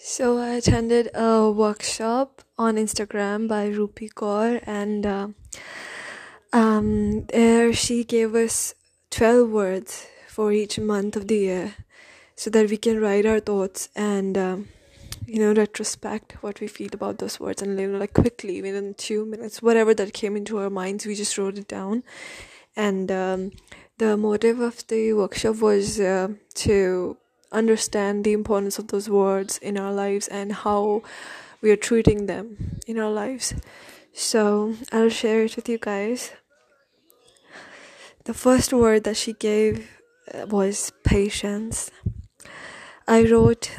So I attended a workshop on Instagram by Rupi Kaur, and uh, um, there she gave us twelve words for each month of the year, so that we can write our thoughts and um, you know retrospect what we feel about those words, and you know, like quickly within two minutes, whatever that came into our minds, we just wrote it down, and um, the motive of the workshop was uh, to understand the importance of those words in our lives and how we are treating them in our lives. So I'll share it with you guys. The first word that she gave uh, was patience. I wrote,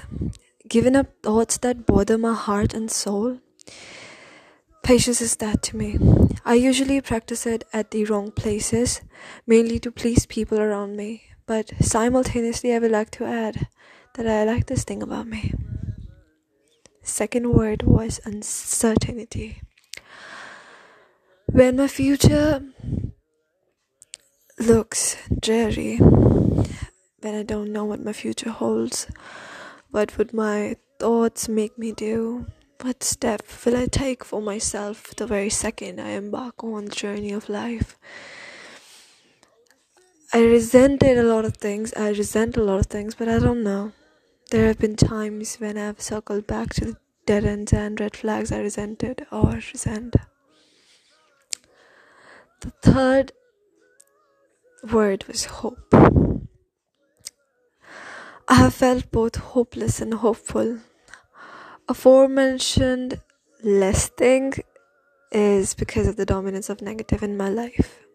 giving up thoughts that bother my heart and soul. Patience is that to me. I usually practice it at the wrong places, mainly to please people around me but simultaneously, I would like to add that I like this thing about me. Second word was uncertainty. When my future looks dreary, when I don't know what my future holds, what would my thoughts make me do? What step will I take for myself the very second I embark on the journey of life? I resented a lot of things. I resent a lot of things, but I don't know. There have been times when I've circled back to the dead ends and red flags I resented or resent. The third word was hope. I have felt both hopeless and hopeful. Aforementioned thing is because of the dominance of negative in my life.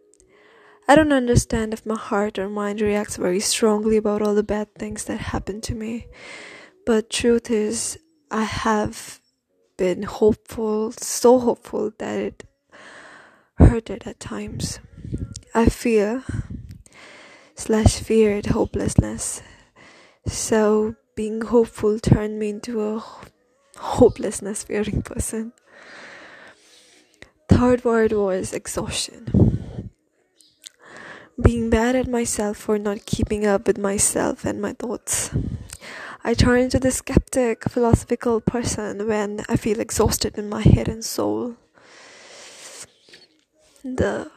I don't understand if my heart or mind reacts very strongly about all the bad things that happen to me. But truth is, I have been hopeful, so hopeful that it hurted at times. I fear slash feared hopelessness. So being hopeful turned me into a hopelessness fearing person. Third word was exhaustion being mad at myself for not keeping up with myself and my thoughts. I turn into the skeptic, philosophical person when I feel exhausted in my head and soul. The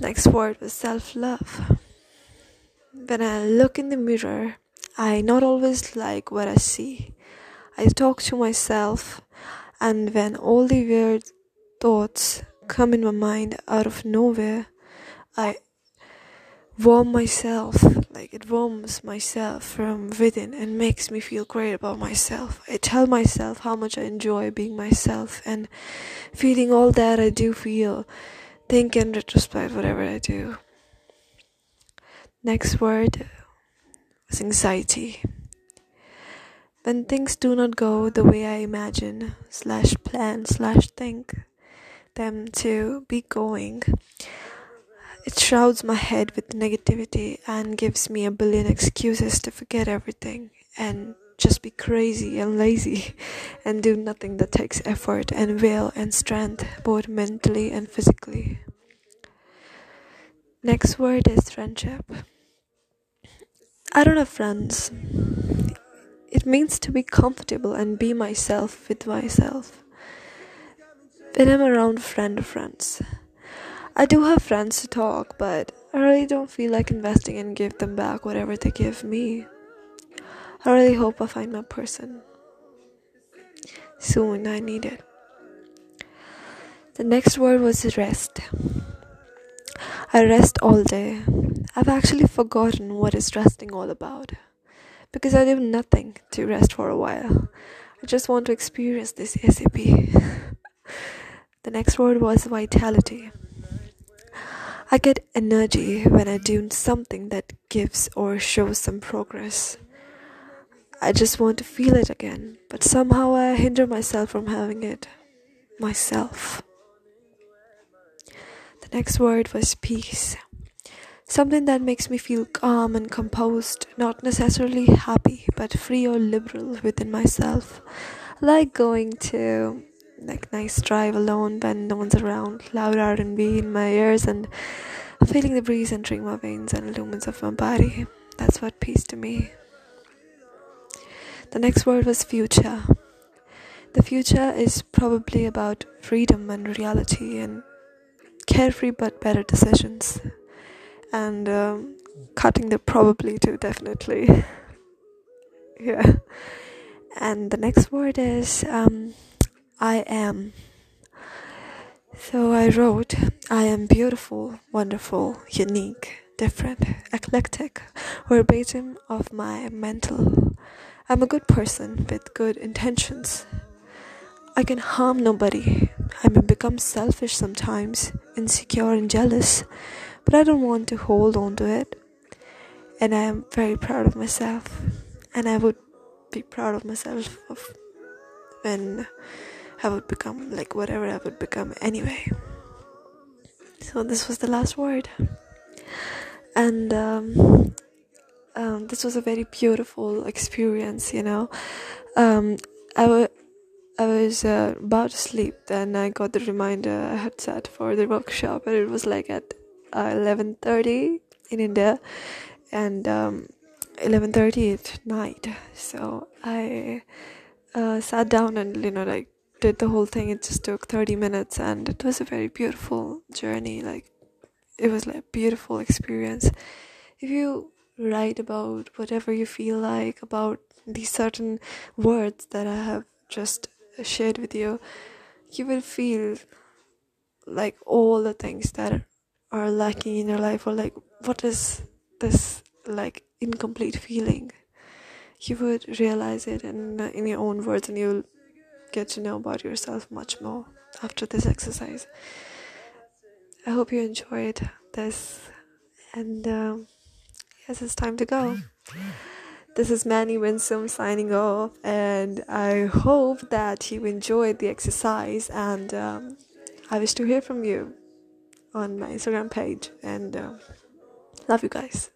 next word was self love. When I look in the mirror, I not always like what I see. I talk to myself, and when all the weird thoughts come in my mind out of nowhere, I warm myself like it warms myself from within and makes me feel great about myself. I tell myself how much i enjoy being myself and feeling all that i do feel think and retrospect whatever i do. Next word was anxiety. When things do not go the way i imagine slash plan slash think them to be going it shrouds my head with negativity and gives me a billion excuses to forget everything and just be crazy and lazy and do nothing that takes effort and will and strength, both mentally and physically. Next word is friendship. I don't have friends. It means to be comfortable and be myself with myself. When I'm around friend or friends, I do have friends to talk, but I really don't feel like investing and give them back whatever they give me. I really hope I find my person. Soon I need it. The next word was rest. I rest all day. I've actually forgotten what is resting all about because I do nothing to rest for a while. I just want to experience this SAP. the next word was vitality. I get energy when I do something that gives or shows some progress. I just want to feel it again, but somehow I hinder myself from having it myself. The next word was peace. Something that makes me feel calm and composed, not necessarily happy, but free or liberal within myself. Like going to like nice drive alone when no one's around, loud R&B in my ears, and feeling the breeze entering my veins and the lumens of my body. That's what peace to me. The next word was future. the future is probably about freedom and reality and carefree but better decisions and um, cutting the probably to definitely yeah and the next word is um, i am. So i wrote i am beautiful wonderful unique different eclectic verbatim of my mental. I'm a good person with good intentions. I can harm nobody. I may become selfish sometimes insecure and jealous but i don't want to hold on to it. And I am very proud of myself, and I would be proud of myself of when I would become like whatever I would become anyway. So this was the last word, and um, um, this was a very beautiful experience. You know, um, I was. I was uh, about to sleep, then I got the reminder I had set for the workshop, and it was like at uh, eleven thirty in India, and um, 11:30 at night. So I uh, sat down and you know like did the whole thing. It just took 30 minutes, and it was a very beautiful journey. Like it was like a beautiful experience. If you write about whatever you feel like about these certain words that I have just shared with you, you will feel like all the things that are lacking in your life, or like what is this like incomplete feeling you would realize it in in your own words and you'll get to know about yourself much more after this exercise i hope you enjoyed this and um, yes it's time to go this is manny winsome signing off and i hope that you enjoyed the exercise and um, i wish to hear from you on my instagram page and uh, Love you guys.